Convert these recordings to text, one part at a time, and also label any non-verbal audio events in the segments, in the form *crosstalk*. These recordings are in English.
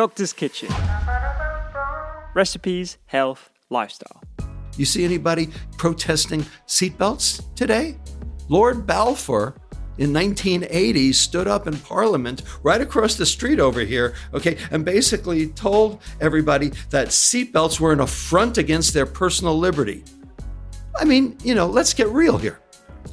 Doctor's Kitchen. Recipes, health, lifestyle. You see anybody protesting seatbelts today? Lord Balfour in 1980 stood up in Parliament right across the street over here, okay, and basically told everybody that seatbelts were an affront against their personal liberty. I mean, you know, let's get real here.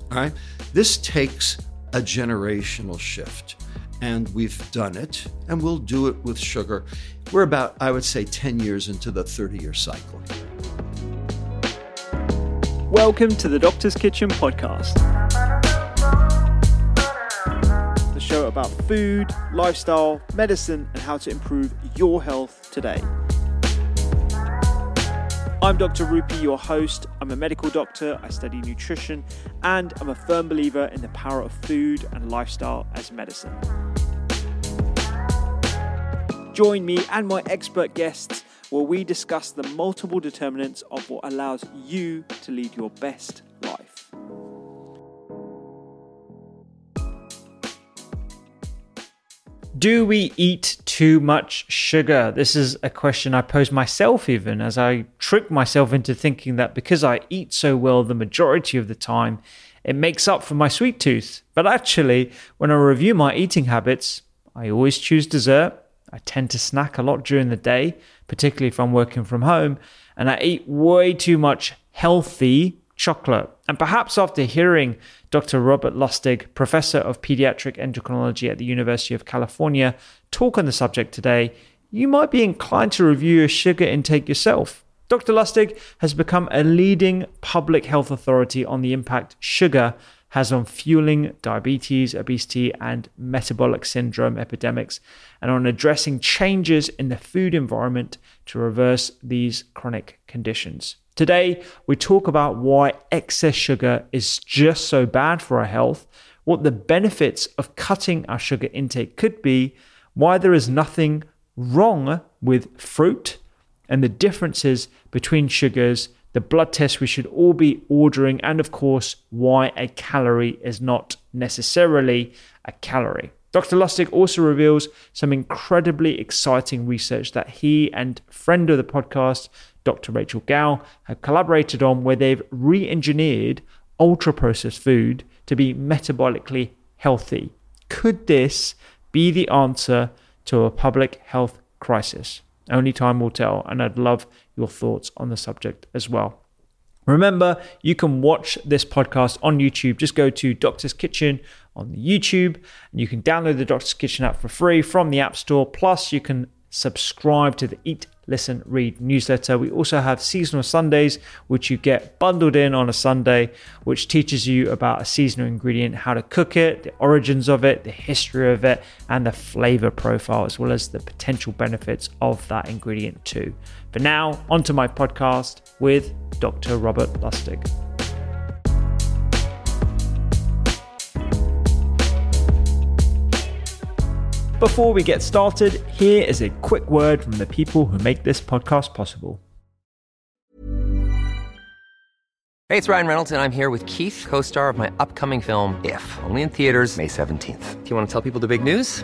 All right. This takes a generational shift, and we've done it, and we'll do it with sugar. We're about, I would say, 10 years into the 30 year cycle. Welcome to the Doctor's Kitchen podcast The show about food, lifestyle, medicine, and how to improve your health today. I'm Dr. Rupy, your host. I'm a medical doctor, I study nutrition, and I'm a firm believer in the power of food and lifestyle as medicine. Join me and my expert guests where we discuss the multiple determinants of what allows you to lead your best life. Do we eat too much sugar? This is a question I pose myself, even as I trick myself into thinking that because I eat so well the majority of the time, it makes up for my sweet tooth. But actually, when I review my eating habits, I always choose dessert. I tend to snack a lot during the day, particularly if I'm working from home, and I eat way too much healthy chocolate. And perhaps after hearing Dr. Robert Lustig, professor of pediatric endocrinology at the University of California, talk on the subject today, you might be inclined to review your sugar intake yourself. Dr. Lustig has become a leading public health authority on the impact sugar has on fueling diabetes, obesity, and metabolic syndrome epidemics, and on addressing changes in the food environment to reverse these chronic conditions. Today, we talk about why excess sugar is just so bad for our health, what the benefits of cutting our sugar intake could be, why there is nothing wrong with fruit, and the differences between sugars, the blood tests we should all be ordering, and of course, why a calorie is not necessarily a calorie. Dr. Lustig also reveals some incredibly exciting research that he and friend of the podcast, Dr. Rachel Gow, have collaborated on where they've re engineered ultra processed food to be metabolically healthy. Could this be the answer to a public health crisis? Only time will tell, and I'd love your thoughts on the subject as well. Remember, you can watch this podcast on YouTube. Just go to Doctor's Kitchen on YouTube, and you can download the Doctor's Kitchen app for free from the App Store. Plus, you can subscribe to the Eat Listen, Read newsletter. We also have seasonal Sundays, which you get bundled in on a Sunday, which teaches you about a seasonal ingredient, how to cook it, the origins of it, the history of it, and the flavor profile, as well as the potential benefits of that ingredient, too. For now, onto my podcast with Dr. Robert Lustig. Before we get started, here is a quick word from the people who make this podcast possible. Hey, it's Ryan Reynolds, and I'm here with Keith, co star of my upcoming film, If, only in theaters, May 17th. Do you want to tell people the big news?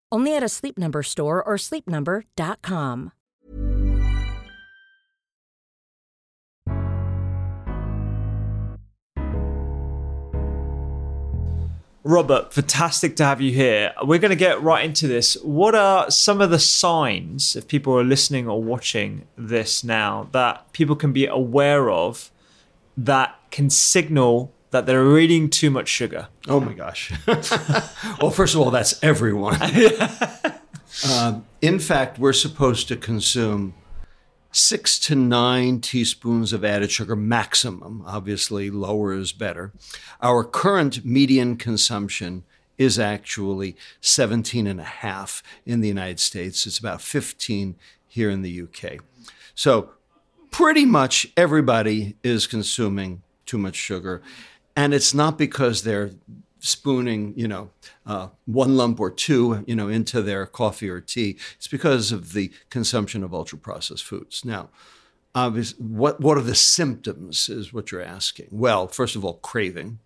Only at a Sleep Number store or sleepnumber.com. Robert, fantastic to have you here. We're going to get right into this. What are some of the signs, if people are listening or watching this now, that people can be aware of that can signal that they're eating too much sugar? Oh my gosh. *laughs* well, first of all, that's everyone. *laughs* um, in fact, we're supposed to consume six to nine teaspoons of added sugar maximum. Obviously, lower is better. Our current median consumption is actually 17 and a half in the United States. It's about 15 here in the UK. So, pretty much everybody is consuming too much sugar. And it's not because they're spooning, you know, uh, one lump or two, you know, into their coffee or tea. It's because of the consumption of ultra processed foods. Now, obviously, what what are the symptoms? Is what you're asking. Well, first of all, craving.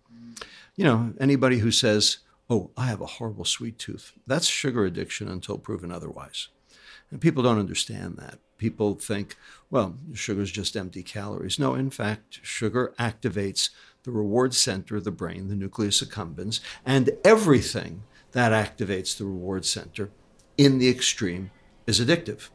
You know, anybody who says, "Oh, I have a horrible sweet tooth," that's sugar addiction until proven otherwise. And people don't understand that. People think, well, sugar is just empty calories. No, in fact, sugar activates the reward center of the brain, the nucleus accumbens, and everything that activates the reward center in the extreme is addictive.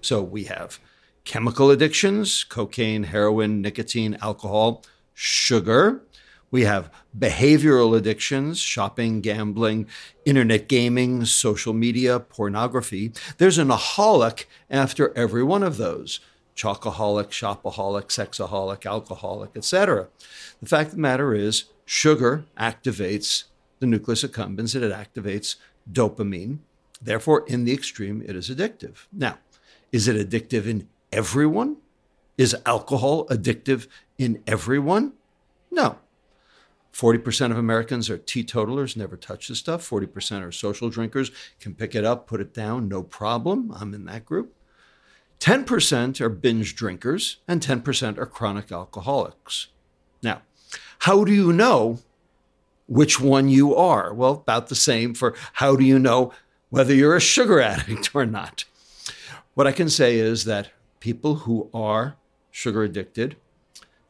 So we have chemical addictions, cocaine, heroin, nicotine, alcohol, sugar. We have behavioral addictions, shopping, gambling, internet gaming, social media, pornography. There's an aholic after every one of those chocoholic, shopaholic, sexaholic, alcoholic, etc. The fact of the matter is, sugar activates the nucleus accumbens and it activates dopamine. Therefore, in the extreme, it is addictive. Now, is it addictive in everyone? Is alcohol addictive in everyone? No. 40% of Americans are teetotalers, never touch the stuff. 40% are social drinkers, can pick it up, put it down, no problem. I'm in that group. 10% are binge drinkers, and 10% are chronic alcoholics. Now, how do you know which one you are? Well, about the same for how do you know whether you're a sugar *laughs* addict or not. What I can say is that people who are sugar addicted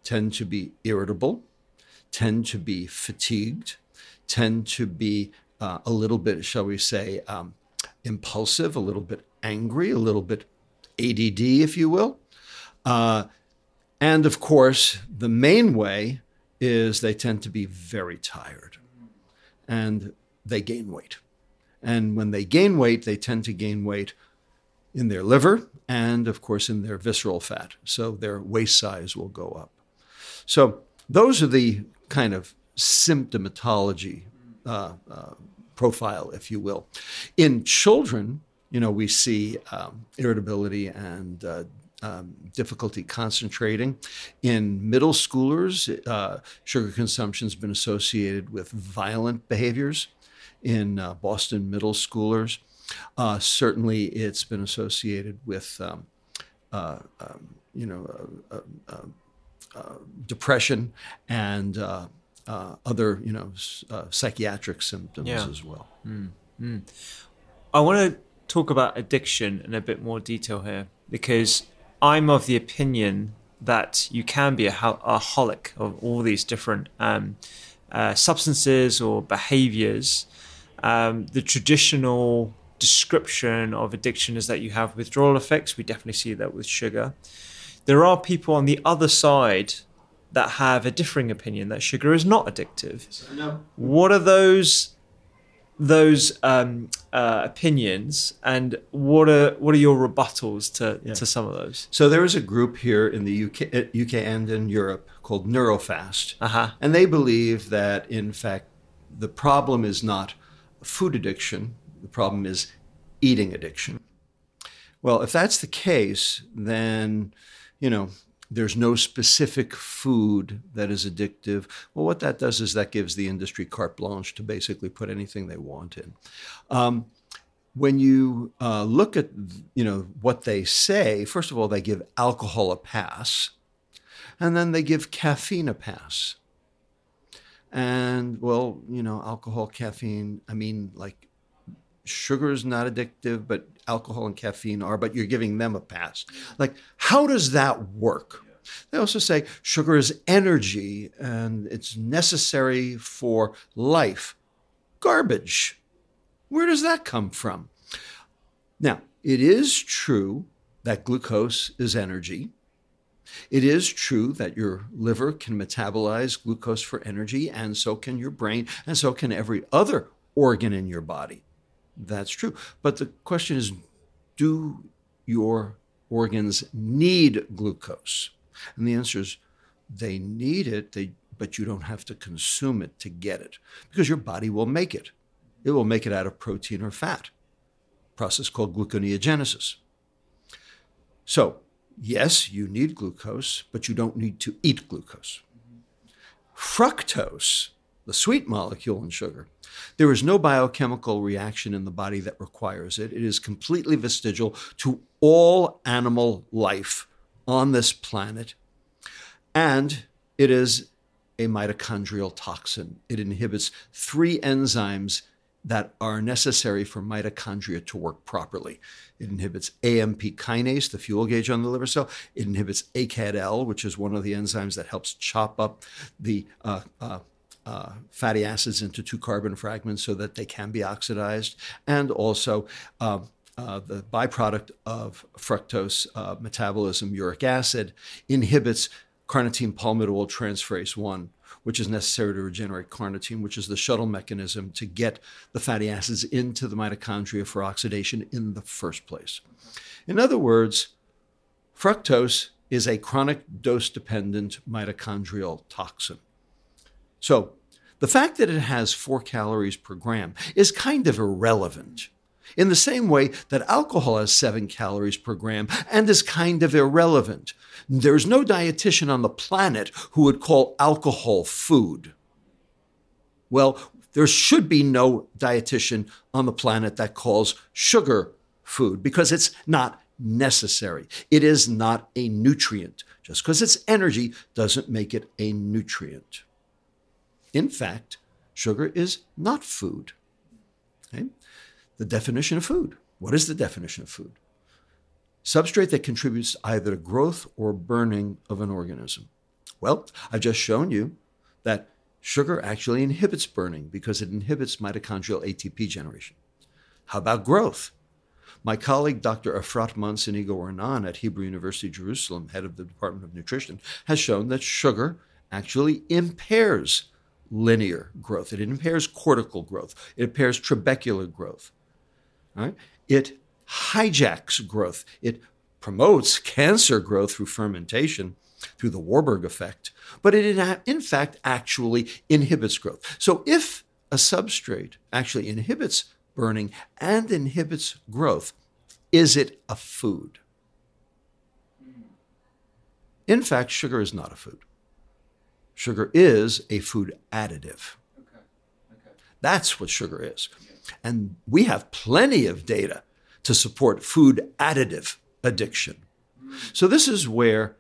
tend to be irritable, tend to be fatigued, tend to be uh, a little bit, shall we say, um, impulsive, a little bit angry, a little bit ADD, if you will. Uh, and of course, the main way is they tend to be very tired and they gain weight. And when they gain weight, they tend to gain weight in their liver and, of course, in their visceral fat. So their waist size will go up. So those are the kind of symptomatology uh, uh, profile, if you will. In children, you know, we see um, irritability and uh, um, difficulty concentrating. In middle schoolers, uh, sugar consumption has been associated with violent behaviors. In uh, Boston middle schoolers, uh, certainly it's been associated with, um, uh, um, you know, uh, depression and other, you know, psychiatric symptoms yeah. as well. Mm, mm. I want to talk about addiction in a bit more detail here because I'm of the opinion that you can be a, a holic of all these different um, uh, substances or behaviors. Um, the traditional description of addiction is that you have withdrawal effects. We definitely see that with sugar. There are people on the other side that have a differing opinion that sugar is not addictive. No. What are those those um, uh, opinions, and what are what are your rebuttals to yeah. to some of those? So there is a group here in the UK, UK uh, and in Europe called Neurofast, uh-huh. and they believe that in fact the problem is not food addiction; the problem is eating addiction. Well, if that's the case, then you know there's no specific food that is addictive. Well, what that does is that gives the industry carte blanche to basically put anything they want in. Um, when you uh, look at you know what they say, first of all, they give alcohol a pass, and then they give caffeine a pass. And well, you know, alcohol, caffeine. I mean, like sugar is not addictive, but alcohol and caffeine are, but you're giving them a pass. Like, how does that work? They also say sugar is energy and it's necessary for life. garbage. Where does that come from? Now, it is true that glucose is energy. It is true that your liver can metabolize glucose for energy, and so can your brain, and so can every other organ in your body. That's true. But the question is do your organs need glucose? And the answer is they need it, they, but you don't have to consume it to get it because your body will make it. It will make it out of protein or fat, process called gluconeogenesis. So, yes, you need glucose, but you don't need to eat glucose. Fructose, the sweet molecule in sugar, there is no biochemical reaction in the body that requires it. It is completely vestigial to all animal life on this planet. And it is a mitochondrial toxin. It inhibits three enzymes that are necessary for mitochondria to work properly. It inhibits AMP kinase, the fuel gauge on the liver cell. It inhibits ACADL, which is one of the enzymes that helps chop up the uh, uh, uh, fatty acids into two carbon fragments so that they can be oxidized, and also uh, uh, the byproduct of fructose uh, metabolism, uric acid, inhibits carnitine palmitoyl transferase 1, which is necessary to regenerate carnitine, which is the shuttle mechanism to get the fatty acids into the mitochondria for oxidation in the first place. In other words, fructose is a chronic dose dependent mitochondrial toxin. So the fact that it has four calories per gram is kind of irrelevant. In the same way that alcohol has seven calories per gram and is kind of irrelevant. There's no dietitian on the planet who would call alcohol food. Well, there should be no dietitian on the planet that calls sugar food because it's not necessary. It is not a nutrient. Just because it's energy doesn't make it a nutrient. In fact, sugar is not food. Okay? The definition of food. What is the definition of food? Substrate that contributes either to growth or burning of an organism. Well, I've just shown you that sugar actually inhibits burning because it inhibits mitochondrial ATP generation. How about growth? My colleague, Dr. Efrat Monsonego Ornan at Hebrew University Jerusalem, head of the Department of Nutrition, has shown that sugar actually impairs linear growth. It impairs cortical growth. It impairs trabecular growth. Right? It hijacks growth. It promotes cancer growth through fermentation, through the Warburg effect, but it in fact actually inhibits growth. So if a substrate actually inhibits burning and inhibits growth, is it a food? In fact, sugar is not a food. Sugar is a food additive. That's what sugar is. And we have plenty of data to support food additive addiction. So, this is where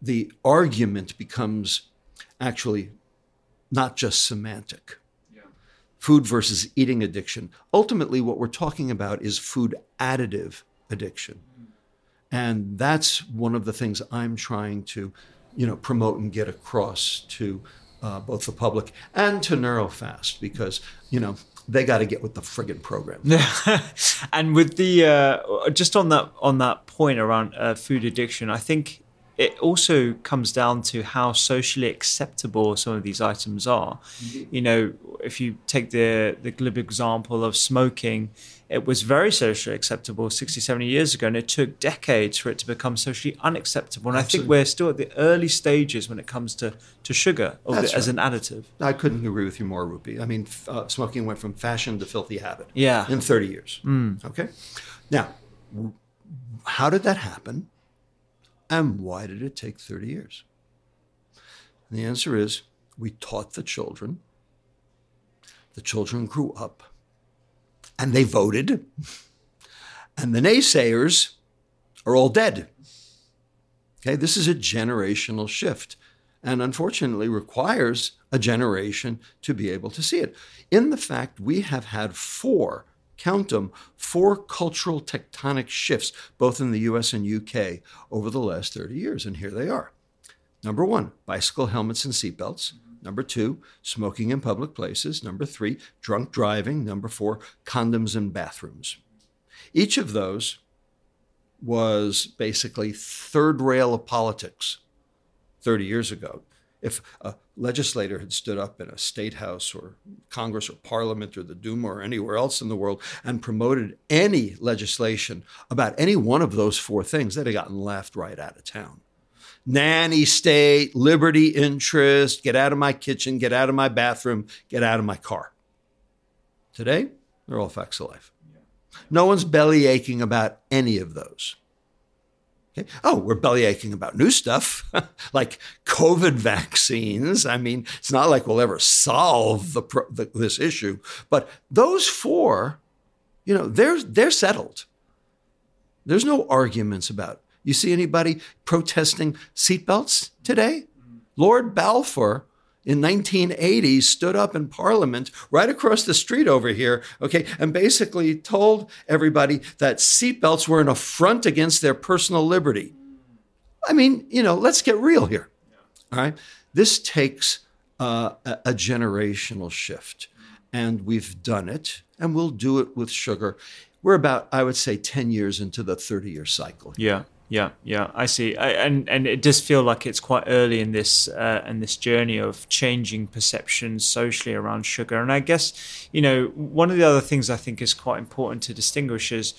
the argument becomes actually not just semantic. Food versus eating addiction. Ultimately, what we're talking about is food additive addiction. And that's one of the things I'm trying to you know, promote and get across to uh, both the public and to NeuroFast because, you know, they got to get with the friggin' program. *laughs* and with the uh, just on that on that point around uh, food addiction, I think it also comes down to how socially acceptable some of these items are. Mm-hmm. You know, if you take the the glib example of smoking, it was very socially acceptable 60, 70 years ago, and it took decades for it to become socially unacceptable. And Absolutely. I think we're still at the early stages when it comes to, to sugar the, right. as an additive. I couldn't agree with you more, Rupy. I mean, uh, smoking went from fashion to filthy habit yeah. in 30 years. Mm. Okay? Now, how did that happen? And why did it take 30 years? And the answer is we taught the children. The children grew up and they voted. And the naysayers are all dead. Okay, this is a generational shift and unfortunately requires a generation to be able to see it. In the fact, we have had four, count them, four cultural tectonic shifts, both in the US and UK, over the last 30 years. And here they are. Number one, bicycle helmets and seatbelts. Number two, smoking in public places. Number three, drunk driving. Number four, condoms in bathrooms. Each of those was basically third rail of politics 30 years ago. If a legislator had stood up in a state house or Congress or Parliament or the Duma or anywhere else in the world and promoted any legislation about any one of those four things, they'd have gotten laughed right out of town. Nanny state, liberty interest, get out of my kitchen, get out of my bathroom, get out of my car. Today, they're all facts of life. No one's belly aching about any of those. Okay. Oh, we're belly aching about new stuff *laughs* like COVID vaccines. I mean, it's not like we'll ever solve the, the, this issue, but those four, you know, they're they're settled. There's no arguments about. You see anybody protesting seatbelts today? Lord Balfour in 1980 stood up in Parliament right across the street over here, okay, and basically told everybody that seatbelts were an affront against their personal liberty. I mean, you know, let's get real here. All right. This takes uh, a, generational shift, and we've done it, and we'll do it with sugar. We're about, I would say, 10 years into the 30 year cycle. Yeah. Yeah, yeah, I see, I, and and it does feel like it's quite early in this uh, in this journey of changing perceptions socially around sugar. And I guess you know one of the other things I think is quite important to distinguish is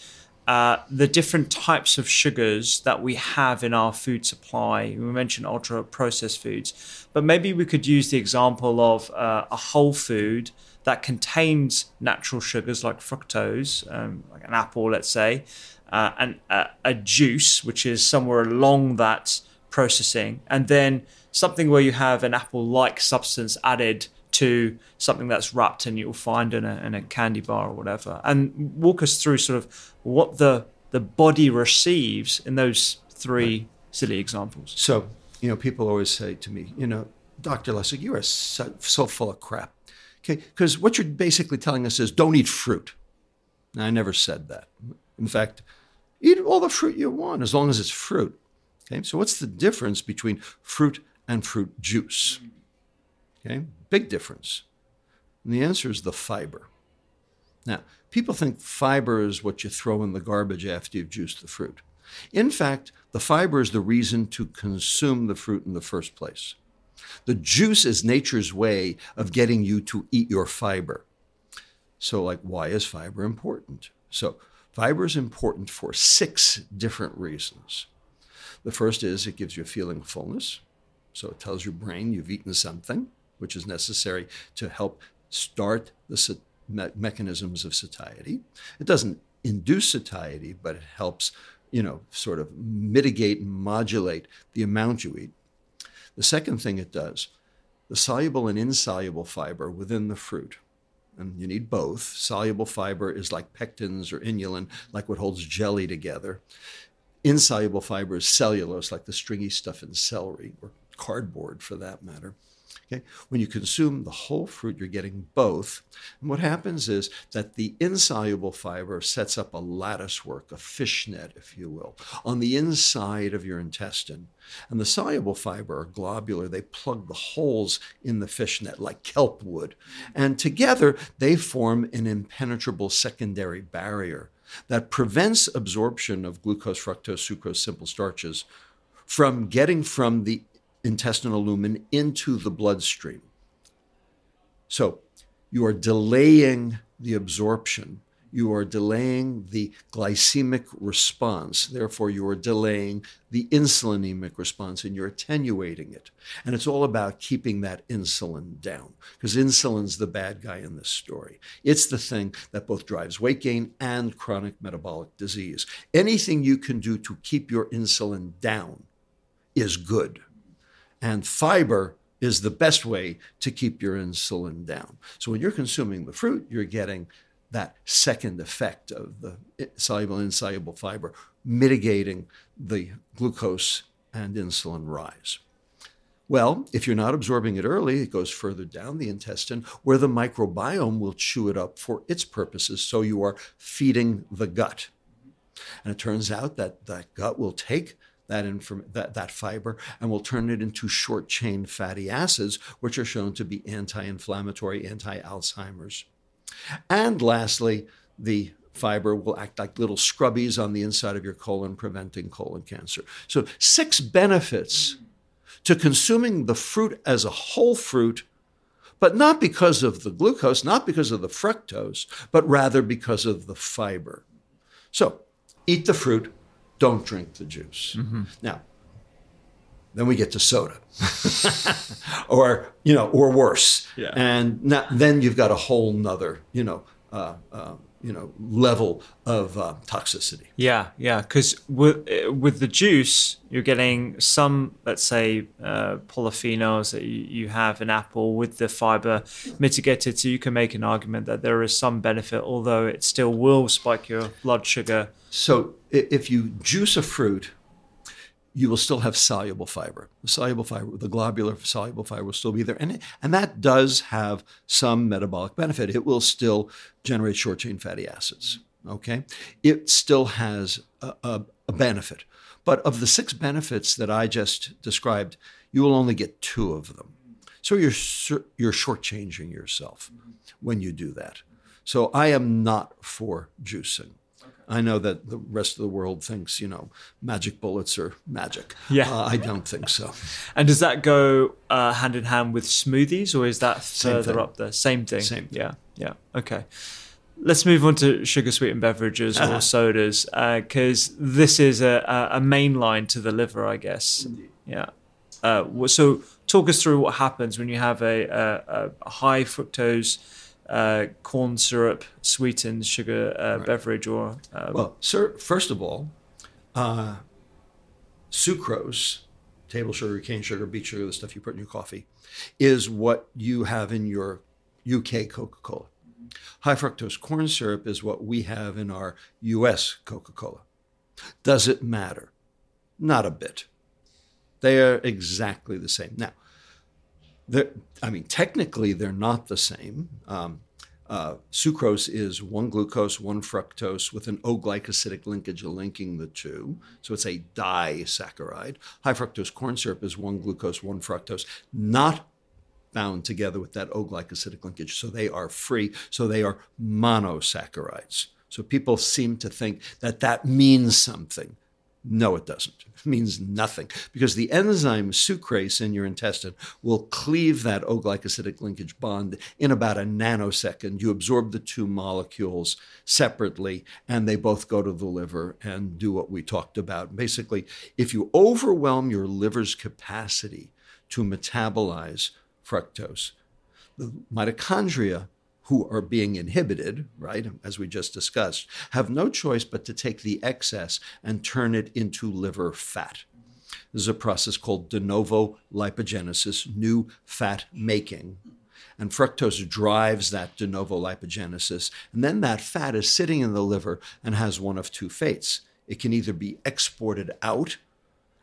uh, the different types of sugars that we have in our food supply. We mentioned ultra processed foods, but maybe we could use the example of uh, a whole food that contains natural sugars like fructose, um, like an apple, let's say uh, and uh, a juice, which is somewhere along that processing, and then something where you have an apple-like substance added to something that's wrapped and you'll find in a, in a candy bar or whatever. And walk us through sort of what the the body receives in those three right. silly examples. So, you know, people always say to me, you know, Dr. Lustig, you are so, so full of crap. Okay, because what you're basically telling us is don't eat fruit. Now, I never said that. In fact, Eat all the fruit you want as long as it's fruit. Okay, so what's the difference between fruit and fruit juice? Okay, big difference. And the answer is the fiber. Now, people think fiber is what you throw in the garbage after you've juiced the fruit. In fact, the fiber is the reason to consume the fruit in the first place. The juice is nature's way of getting you to eat your fiber. So, like, why is fiber important? So, Fiber is important for six different reasons. The first is it gives you a feeling of fullness. So it tells your brain you've eaten something, which is necessary to help start the me- mechanisms of satiety. It doesn't induce satiety, but it helps, you know, sort of mitigate and modulate the amount you eat. The second thing it does, the soluble and insoluble fiber within the fruit and you need both. Soluble fiber is like pectins or inulin, like what holds jelly together. Insoluble fiber is cellulose, like the stringy stuff in celery or cardboard for that matter. Okay? When you consume the whole fruit, you're getting both. And what happens is that the insoluble fiber sets up a lattice work, a fishnet, if you will, on the inside of your intestine. And the soluble fiber are globular. They plug the holes in the fishnet like kelp would. And together, they form an impenetrable secondary barrier that prevents absorption of glucose, fructose, sucrose, simple starches from getting from the intestinal lumen into the bloodstream. So you are delaying the absorption. You are delaying the glycemic response. Therefore, you are delaying the insulinemic response and you're attenuating it. And it's all about keeping that insulin down because insulin's the bad guy in this story. It's the thing that both drives weight gain and chronic metabolic disease. Anything you can do to keep your insulin down is good. And fiber is the best way to keep your insulin down. So when you're consuming the fruit, you're getting that second effect of the soluble and insoluble fiber, mitigating the glucose and insulin rise. Well, if you're not absorbing it early, it goes further down the intestine where the microbiome will chew it up for its purposes. So you are feeding the gut. And it turns out that that gut will take that, inform- that, that fiber and will turn it into short chain fatty acids, which are shown to be anti inflammatory, anti Alzheimer's. And lastly, the fiber will act like little scrubbies on the inside of your colon, preventing colon cancer. So, six benefits to consuming the fruit as a whole fruit, but not because of the glucose, not because of the fructose, but rather because of the fiber. So, eat the fruit, don't drink the juice. Mm-hmm. Now, then we get to soda, *laughs* or you know, or worse. Yeah. And now, then you've got a whole nother, you know, uh, uh, you know, level of uh, toxicity. Yeah, yeah, because with with the juice, you're getting some, let's say, uh, polyphenols that you, you have in apple with the fiber mitigated, so you can make an argument that there is some benefit, although it still will spike your blood sugar. So if you juice a fruit, you will still have soluble fiber. The soluble fiber, the globular soluble fiber will still be there. And, and that does have some metabolic benefit. It will still generate short chain fatty acids. Okay. It still has a, a, a benefit. But of the six benefits that I just described, you will only get two of them. So you're, you're shortchanging yourself when you do that. So I am not for juicing. I know that the rest of the world thinks, you know, magic bullets are magic. Yeah. Uh, I don't think so. And does that go uh, hand in hand with smoothies or is that further up there? Same thing. Same thing. Yeah. Yeah. Okay. Let's move on to sugar sweetened beverages Uh-huh. or *laughs* sodas because this is a, a main line to the liver, I guess. Yeah. Uh, so talk us through what happens when you have a, a, a high fructose uh, corn syrup sweetened sugar uh, beverage or uh, Well, sir, first of all, uh, sucrose, table sugar, cane sugar, beet sugar, the stuff you put in your coffee, is what you have in your UK Coca Cola. High fructose corn syrup is what we have in our US Coca Cola. Does it matter? Not a bit. They are exactly the same. Now, I mean, technically, they're not the same. Um, uh, sucrose is one glucose, one fructose with an O-glycosidic linkage linking the two. So it's a disaccharide. High fructose corn syrup is one glucose, one fructose, not bound together with that O-glycosidic linkage. So they are free. So they are monosaccharides. So people seem to think that that means something. No, it doesn't. *laughs* It means nothing because the enzyme sucrase in your intestine will cleave that O glycosidic linkage bond in about a nanosecond. You absorb the two molecules separately, and they both go to the liver and do what we talked about. Basically, if you overwhelm your liver's capacity to metabolize fructose, the mitochondria who are being inhibited, right, as we just discussed, have no choice but to take the excess and turn it into liver fat. This is a process called de novo lipogenesis, new fat making. And fructose drives that de novo lipogenesis. And then that fat is sitting in the liver and has one of two fates. It can either be exported out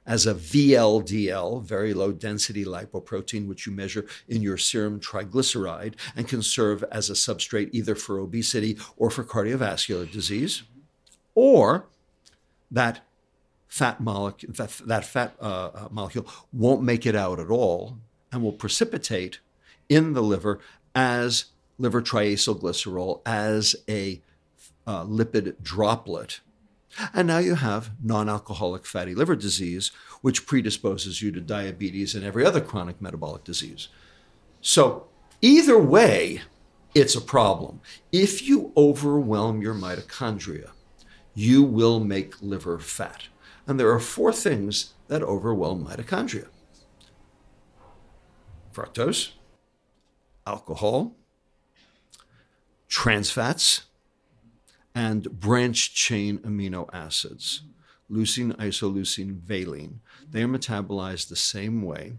as a VLDL, very low density lipoprotein, which you measure in your serum triglyceride and can serve as a substrate either for obesity or for cardiovascular disease, or that fat molecule, that, that fat uh, uh, molecule won't make it out at all and will precipitate in the liver as liver triacylglycerol, as a uh, lipid droplet. And now you have non alcoholic fatty liver disease, which predisposes you to diabetes and every other chronic metabolic disease. So, either way, it's a problem. If you overwhelm your mitochondria, you will make liver fat. And there are four things that overwhelm mitochondria fructose, alcohol, trans fats, and branch chain amino acids, leucine, isoleucine, valine. They are metabolized the same way.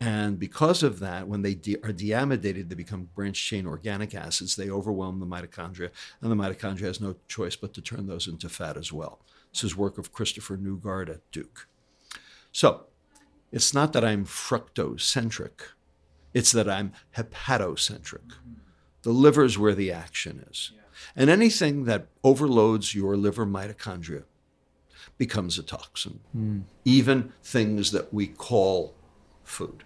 And because of that, when they de- are deamidated, they become branch chain organic acids. They overwhelm the mitochondria, and the mitochondria has no choice but to turn those into fat as well. This is work of Christopher Newgard at Duke. So it's not that I'm fructocentric, it's that I'm hepatocentric. The liver is where the action is. And anything that overloads your liver mitochondria becomes a toxin. Even things that we call food.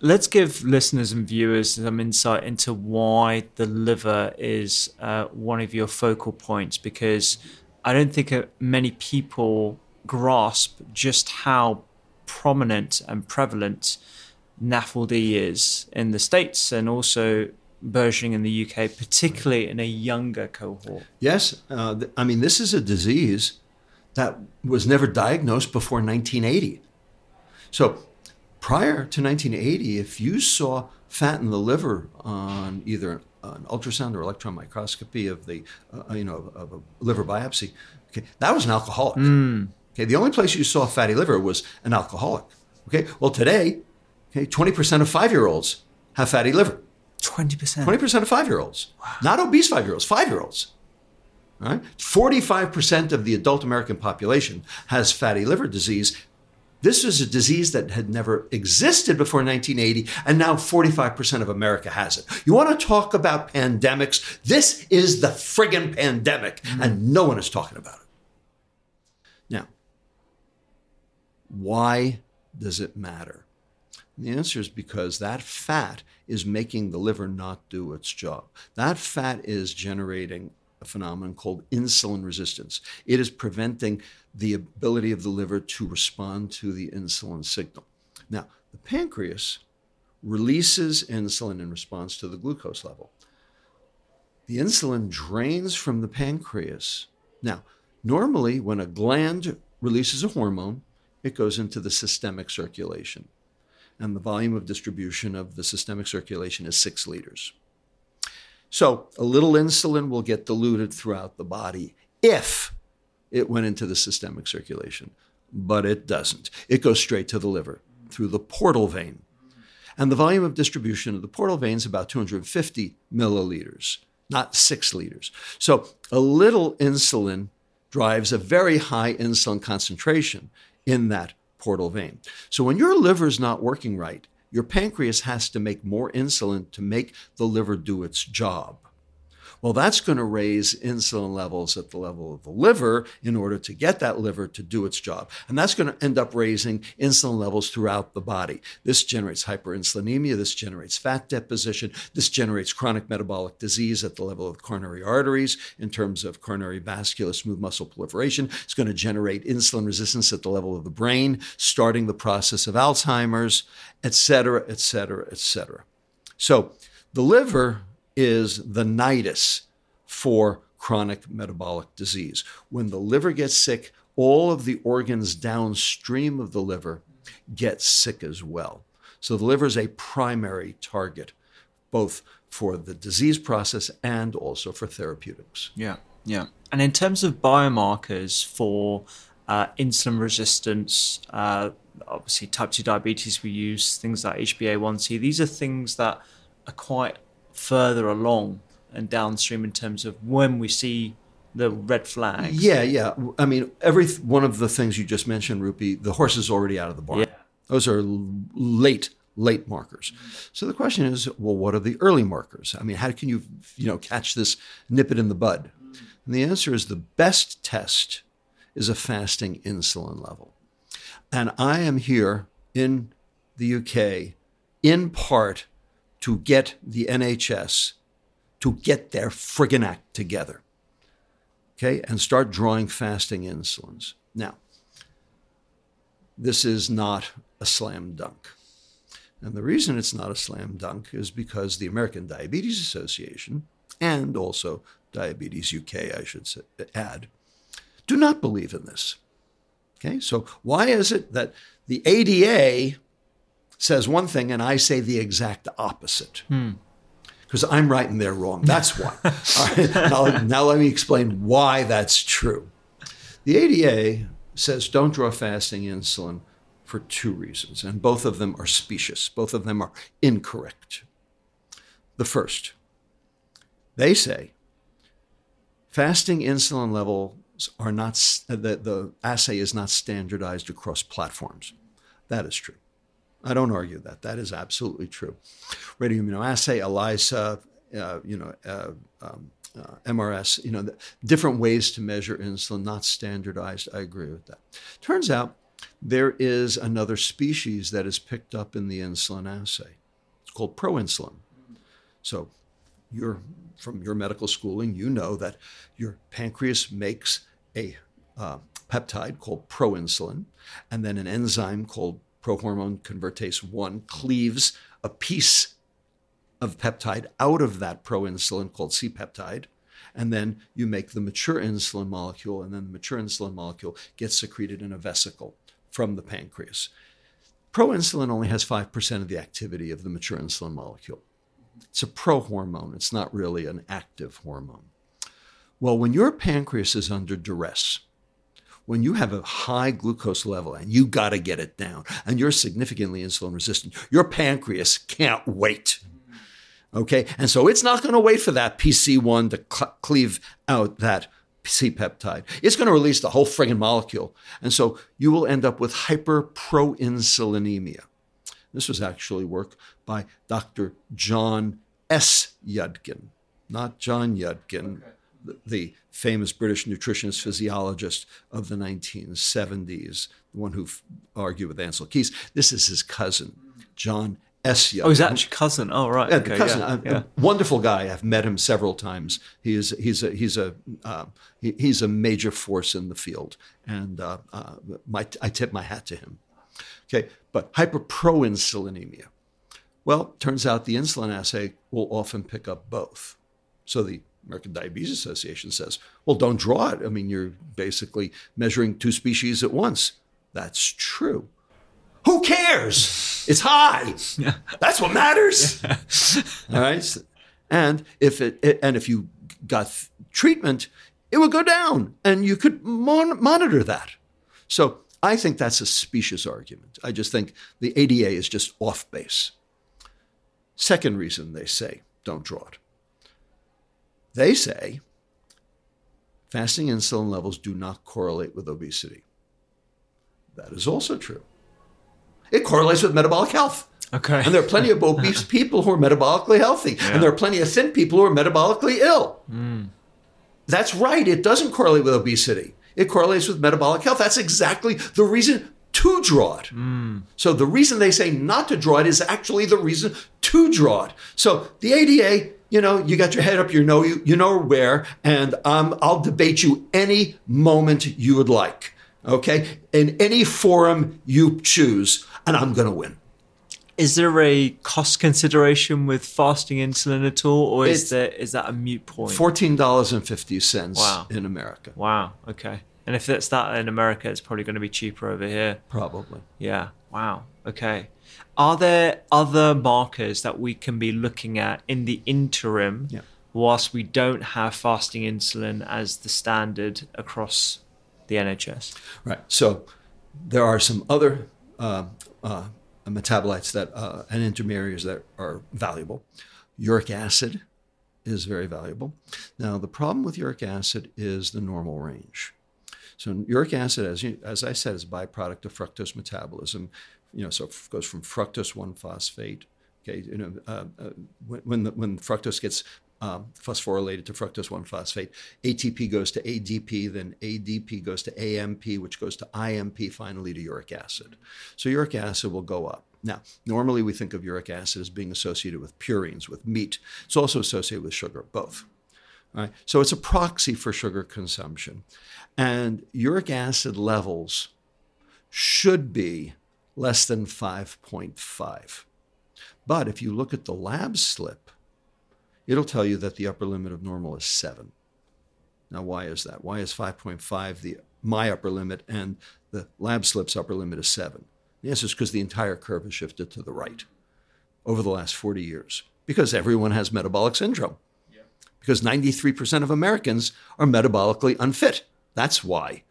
Let's give listeners and viewers some insight into why the liver is uh, one of your focal points, because I don't think uh, many people grasp just how prominent and prevalent NAFLD is in the States and also burgeoning in the UK, particularly in a younger cohort. Yes, uh, th- I mean, this is a disease that was never diagnosed before 1980. So prior to 1980, if you saw fat in the liver on either an ultrasound or electron microscopy of the, uh, you know, of a liver biopsy, okay, that was an alcoholic. Okay, the only place you saw fatty liver was an alcoholic. Okay, well today, okay, 20% of five-year-olds have fatty liver. 20%. 20% of five-year-olds, not obese five-year-olds, five-year-olds. Right, 45% of the adult American population has fatty liver disease. This was a disease that had never existed before 1980, and now 45% of America has it. You want to talk about pandemics? This is the friggin' pandemic, mm-hmm. and no one is talking about it. Now, why does it matter? The answer is because that fat is making the liver not do its job. That fat is generating a phenomenon called insulin resistance. It is preventing the ability of the liver to respond to the insulin signal. Now, the pancreas releases insulin in response to the glucose level. The insulin drains from the pancreas. Now, normally, when a gland releases a hormone, it goes into the systemic circulation. And the volume of distribution of the systemic circulation is six liters. So a little insulin will get diluted throughout the body if it went into the systemic circulation, but it doesn't. It goes straight to the liver through the portal vein. And the volume of distribution of the portal vein is about 250 milliliters, not six liters. So a little insulin drives a very high insulin concentration in that portal vein. So when your liver is not working right, your pancreas has to make more insulin to make the liver do its job. Well, that's going to raise insulin levels at the level of the liver in order to get that liver to do its job. And that's going to end up raising insulin levels throughout the body. This generates hyperinsulinemia. This generates fat deposition. This generates chronic metabolic disease at the level of coronary arteries in terms of coronary vascular smooth muscle proliferation. It's going to generate insulin resistance at the level of the brain, starting the process of Alzheimer's, et cetera, et cetera, et cetera. So the liver is the nidus for chronic metabolic disease. When the liver gets sick, all of the organs downstream of the liver get sick as well. So the liver is a primary target, both for the disease process and also for therapeutics. Yeah, yeah. And in terms of biomarkers for uh, insulin resistance, uh, obviously type 2 diabetes, we use things like HbA1c. These are things that are quite further along and downstream in terms of when we see the red flags. Yeah, yeah. I mean, every one of the things you just mentioned, Rupy, the horse is already out of the barn. Yeah. Those are late, late markers. So the question is, well, what are the early markers? I mean, how can you, you know, catch this, nip it in the bud? And the answer is the best test is a fasting insulin level. And I am here in the UK in part to get the NHS to get their friggin' act together. Okay, and start drawing fasting insulins. Now, this is not a slam dunk. And the reason it's not a slam dunk is because the American Diabetes Association and also Diabetes UK, I should say, add, do not believe in this. Okay, so why is it that the ADA says one thing and I say the exact opposite? Hmm. Because I'm right and they're wrong. That's why. *laughs* All right, now, now let me explain why that's true. The ADA says don't draw fasting insulin for two reasons, and both of them are specious. Both of them are incorrect. The first, they say fasting insulin levels are not, the, the assay is not standardized across platforms. That is true. I don't argue that. That is absolutely true. Radioimmunoassay, ELISA, uh, you know, uh, um, uh, MRS, you know, the different ways to measure insulin, not standardized. I agree with that. Turns out there is another species that is picked up in the insulin assay. It's called proinsulin. So you're from your medical schooling, you know that your pancreas makes a uh, peptide called proinsulin, and then an enzyme called prohormone convertase 1 cleaves a piece of peptide out of that proinsulin called C peptide. And then you make the mature insulin molecule, and then the mature insulin molecule gets secreted in a vesicle from the pancreas. Proinsulin only has 5% of the activity of the mature insulin molecule. It's a prohormone, it's not really an active hormone. Well, when your pancreas is under duress, when you have a high glucose level and you got to get it down and you're significantly insulin resistant, your pancreas can't wait. Okay. And so it's not going to wait for that PC1 to cl- cleave out that C peptide. It's going to release the whole friggin' molecule. And so you will end up with hyperproinsulinemia. This was actually work by Dr. John S. Yudkin, not John Yudkin, okay the famous British nutritionist physiologist of the 1970s, the one who argued with Ancel Keys. This is his cousin, John S. Young. Oh, he's actually cousin. Oh, right. Yeah, okay, cousin. Yeah, a, yeah. wonderful guy. I've met him several times. He is he's a he's a uh, he, he's a major force in the field, and uh, uh, my I tip my hat to him. Okay, but hyperproinsulinemia. Well, turns out the insulin assay will often pick up both. So the American Diabetes Association says, well, don't draw it. I mean, you're basically measuring two species at once. That's true. Who cares? It's high. *laughs* That's what matters. All right. And if it, it, and if you got treatment, it would go down, and you could mon- monitor that. So I think that's a specious argument. I just think the ADA is just off base. Second reason they say don't draw it. They say fasting insulin levels do not correlate with obesity. That is also true. It correlates with metabolic health. Okay. And there are plenty of obese *laughs* people who are metabolically healthy, yeah. and there are plenty of thin people who are metabolically ill. Mm. That's right. It doesn't correlate with obesity. It correlates with metabolic health. That's exactly the reason to draw it. Mm. So the reason they say not to draw it is actually the reason to draw it. So the ADA you know, you got your head up, you know, you, you know where, and um, I'll debate you any moment you would like, okay? In any forum you choose, and I'm going to win. Is there a cost consideration with fasting insulin at all, or is it's there is that a mute point? Fourteen dollars and fifty cents wow. in America. Wow. Okay. And if it's that in America, it's probably going to be cheaper over here. Probably. Yeah. Wow. Okay. Are there other markers that we can be looking at in the interim yeah. whilst we don't have fasting insulin as the standard across the NHS? Right. So there are some other uh, uh, metabolites that uh, and intermediaries that are valuable. Uric acid is very valuable. Now, the problem with uric acid is the normal range. So uric acid, as, you, as I said, is a byproduct of fructose metabolism you know, so it goes from fructose 1-phosphate. Okay, you know, uh, uh, when when, the, when fructose gets um, phosphorylated to fructose 1-phosphate, ATP goes to ADP, then ADP goes to AMP, which goes to IMP, finally to uric acid. So uric acid will go up. Now, normally we think of uric acid as being associated with purines, with meat. It's also associated with sugar, both. Right? So it's a proxy for sugar consumption. And uric acid levels should be less than 5.5. But if you look at the lab slip, it'll tell you that the upper limit of normal is 7. Now, why is that? Why is 5.5 the my upper limit and the lab slip's upper limit is 7? The answer is because the entire curve has shifted to the right over the last 40 years because everyone has metabolic syndrome. Because 93% of Americans are metabolically unfit. That's why.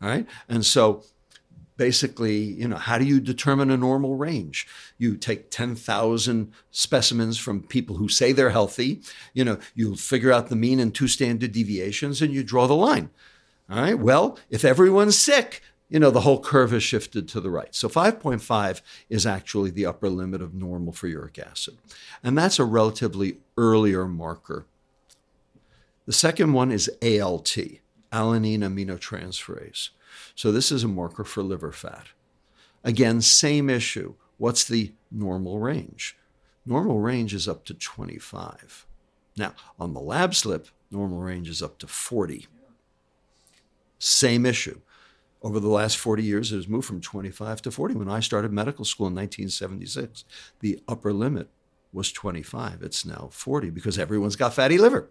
All right. And so basically, you know, how do you determine a normal range? You take 10,000 specimens from people who say they're healthy, you know, you figure out the mean and two standard deviations and you draw the line. All right. Well, if everyone's sick, you know, the whole curve has shifted to the right. So 5.5 is actually the upper limit of normal for uric acid. And that's a relatively earlier marker. The second one is ALT, alanine aminotransferase. So this is a marker for liver fat. Again, same issue. What's the normal range? Normal range is up to 25. Now, on the lab slip, normal range is up to 40. Same issue. Over the last 40 years, it has moved from 25 to 40. When I started medical school in 1976, the upper limit was 25. It's now 40 because everyone's got fatty liver.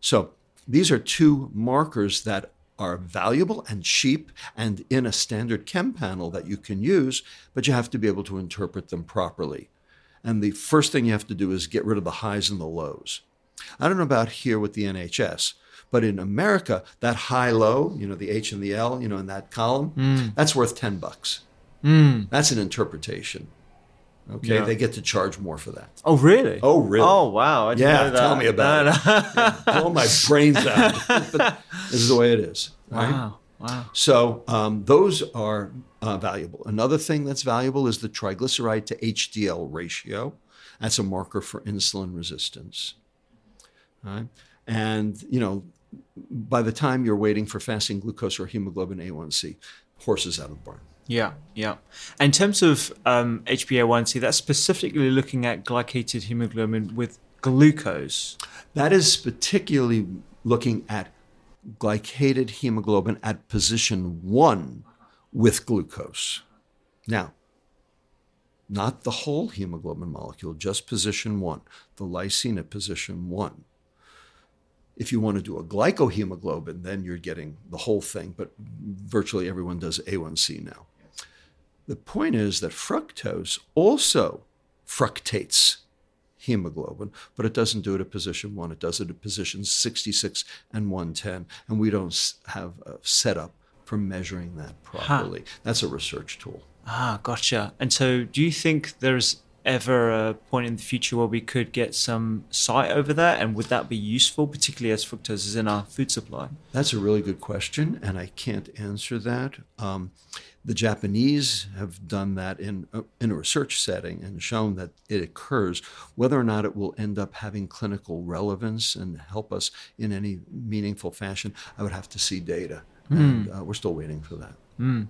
So these are two markers that are valuable and cheap and in a standard chem panel that you can use, but you have to be able to interpret them properly. And the first thing you have to do is get rid of the highs and the lows. I don't know about here with the NHS, but in America, that high low, you know, the H and the L, you know, in that column, mm. that's worth 10 bucks. Mm. That's an interpretation. Okay, yeah. they get to charge more for that. Oh, really? Oh, really? Oh, wow! I yeah, tell me about no, it. No. yeah, blow my brains out. but *laughs* this is the way it is. Right? Wow! Wow! So um, those are uh, valuable. Another thing that's valuable is the triglyceride to HDL ratio. That's a marker for insulin resistance. Right? And you know, by the time you're waiting for fasting glucose or hemoglobin A1C, horses out of the barn. Yeah, yeah. In terms of um, HbA1c, that's specifically looking at glycated hemoglobin with glucose. That is particularly looking at glycated hemoglobin at position one with glucose. Now, not the whole hemoglobin molecule, just position one, the lysine at position one. If you want to do a glycohemoglobin, then you're getting the whole thing, but virtually everyone does A1C now. The point is that fructose also fructates hemoglobin, but it doesn't do it at position one. It does it at positions 66 and 110. And we don't have a setup for measuring that properly. Huh. That's a research tool. Ah, gotcha. And so do you think there's ever a point in the future where we could get some sight over that? And would that be useful, particularly as fructose is in our food supply? That's a really good question, and I can't answer that. Um, the Japanese have done that in, uh, in a research setting and shown that it occurs. Whether or not it will end up having clinical relevance and help us in any meaningful fashion, I would have to see data. Mm. And uh, we're still waiting for that. Mm.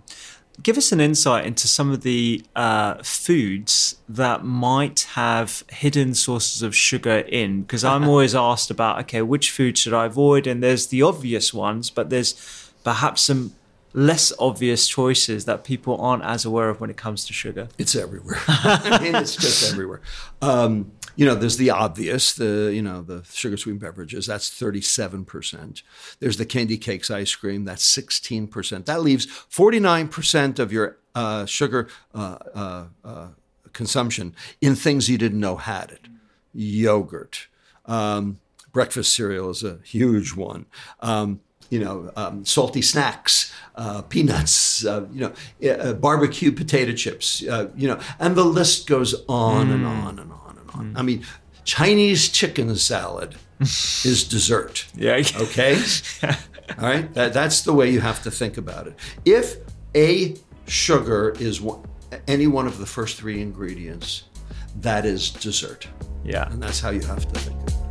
Give us an insight into some of the uh, foods that might have hidden sources of sugar in, because I'm *laughs* always asked about, okay, which food should I avoid? And there's the obvious ones, but there's perhaps some less obvious choices that people aren't as aware of when it comes to sugar? It's everywhere. *laughs* I mean, it's just everywhere. Um, you know, there's the obvious, the you know, the sugar sweetened beverages. That's 37 percent. There's the candy cakes, ice cream. That's 16 percent. That leaves 49 percent of your uh, sugar uh, uh, uh, consumption in things you didn't know had it. Yogurt. Um, breakfast cereal is a huge one. Um, you know, um, salty snacks, uh, peanuts, uh, you know, uh, barbecue potato chips, uh, you know, and the list goes on mm. and on and on and on. Mm. I mean, Chinese chicken salad *laughs* is dessert. Yeah. Okay. *laughs* All right. That, that's the way you have to think about it. If a sugar is one, any one of the first three ingredients, that is dessert. Yeah. And that's how you have to think.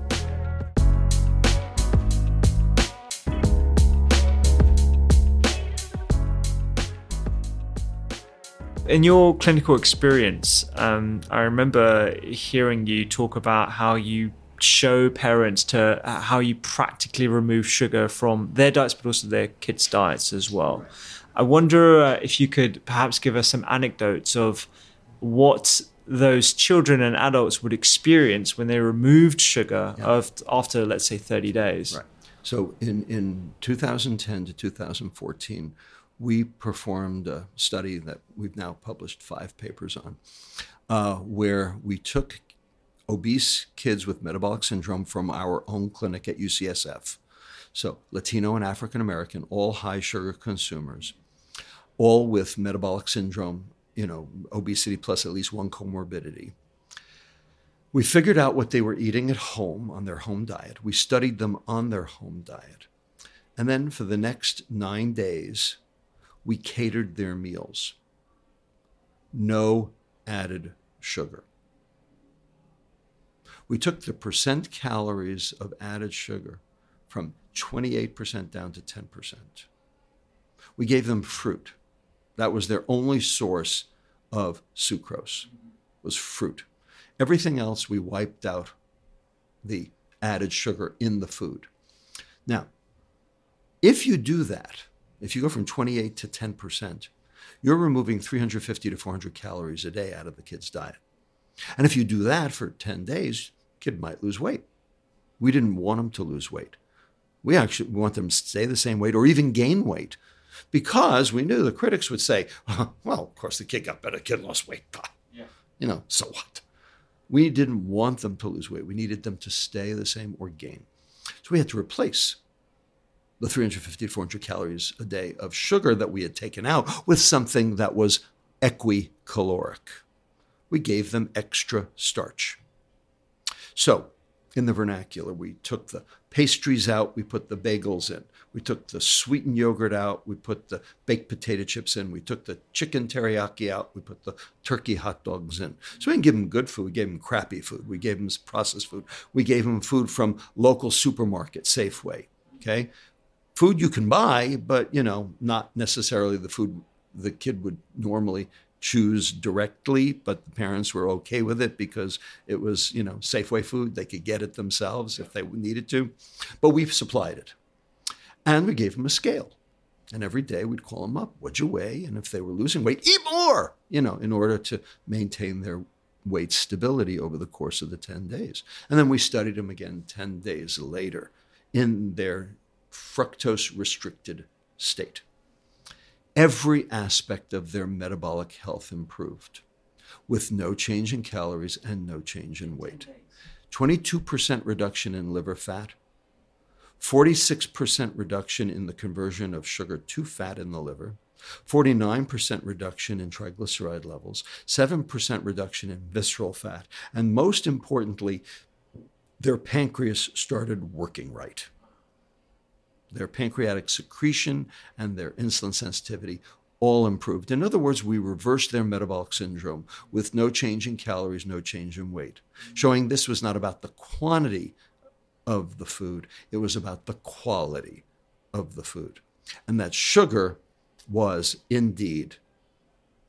In your clinical experience, um, I remember hearing you talk about how you show parents to uh, how you practically remove sugar from their diets, but also their kids' diets as well. I wonder uh, if you could perhaps give us some anecdotes of what those children and adults would experience when they removed sugar yeah. of, after, let's say, 30 days. Right. So in, in 2010 to 2014, we performed a study that we've now published five papers on, uh, where we took obese kids with metabolic syndrome from our own clinic at UCSF. So, Latino and African American, all high sugar consumers, all with metabolic syndrome, you know, obesity plus at least one comorbidity. We figured out what they were eating at home on their home diet. We studied them on their home diet. And then for the next nine days, we catered their meals. No added sugar. We took the percent calories of added sugar from 28% down to 10%. We gave them fruit. That was their only source of sucrose, was fruit. Everything else we wiped out the added sugar in the food. Now, if you do that, if you go from 28 to 10%, you're removing 350 to 400 calories a day out of the kid's diet. And if you do that for 10 days, kid might lose weight. We didn't want them to lose weight. We actually want them to stay the same weight or even gain weight because we knew the critics would say, *laughs* well, of course, the kid got better, the kid lost weight. *laughs* Yeah. You know, so what? We didn't want them to lose weight. We needed them to stay the same or gain. So we had to replace the 350 to 400 calories a day of sugar that we had taken out with something that was equicaloric. We gave them extra starch. So, in the vernacular, we took the pastries out, we put the bagels in. We took the sweetened yogurt out, we put the baked potato chips in. We took the chicken teriyaki out, we put the turkey hot dogs in. So we didn't give them good food, we gave them crappy food. We gave them processed food. We gave them food from local supermarket, Safeway. Okay? Food you can buy, but you know, not necessarily the food the kid would normally choose directly, but the parents were okay with it because it was, you know, Safeway food. They could get it themselves if they needed to. But we supplied it. And we gave them a scale. And every day we'd call them up, what'd you weigh? And if they were losing weight, eat more, you know, in order to maintain their weight stability over the course of the 10 days. And then we studied them again 10 days later in their fructose restricted state every aspect of their metabolic health improved with no change in calories and no change in weight. 22% reduction in liver fat, 46% reduction in the conversion of sugar to fat in the liver, 49% reduction in triglyceride levels, 7% reduction in visceral fat, and most importantly, their pancreas started working right their pancreatic secretion and their insulin sensitivity all improved. In other words, we reversed their metabolic syndrome with no change in calories, no change in weight, showing this was not about the quantity of the food, it was about the quality of the food. And that sugar was indeed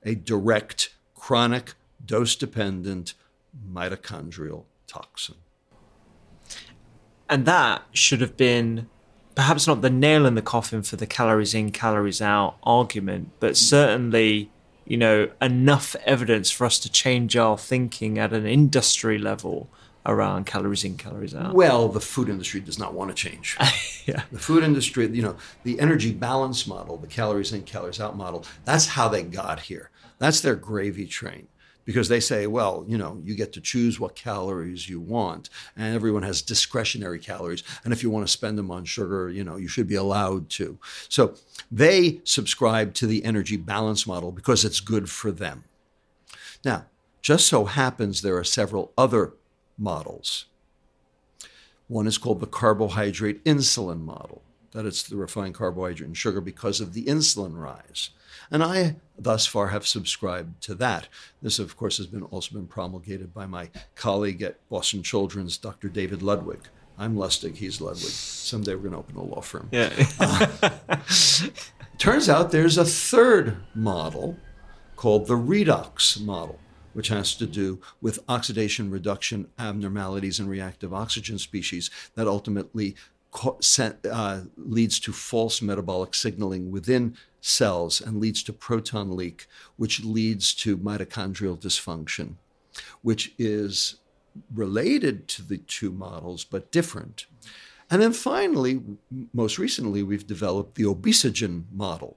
a direct, chronic, dose dependent mitochondrial toxin. And that should have been perhaps not the nail in the coffin for the calories in, calories out argument, but mm. certainly, you know, enough evidence for us to change our thinking at an industry level around calories in, calories out. Well, the food industry does not want to change. *laughs* yeah. The food industry, you know, the energy balance model, the calories in, calories out model, that's how they got here. That's their gravy train because they say, well, you know, you get to choose what calories you want, and everyone has discretionary calories. And if you want to spend them on sugar, you know, you should be allowed to. So they subscribe to the energy balance model because it's good for them. Now, just so happens there are several other models. One is called the carbohydrate insulin model, that it's the refined carbohydrate and sugar because of the insulin rise. And I thus far have subscribed to that. This, of course, has been also been promulgated by my colleague at Boston Children's, Dr. David Ludwig. I'm Lustig, he's Ludwig. Someday we're going to open a law firm. Yeah. uh, turns out there's a third model called the redox model, which has to do with oxidation reduction abnormalities in reactive oxygen species that ultimately uh, leads to false metabolic signaling within cells and leads to proton leak, which leads to mitochondrial dysfunction, which is related to the two models but different. And then finally, most recently, we've developed the obesogen model,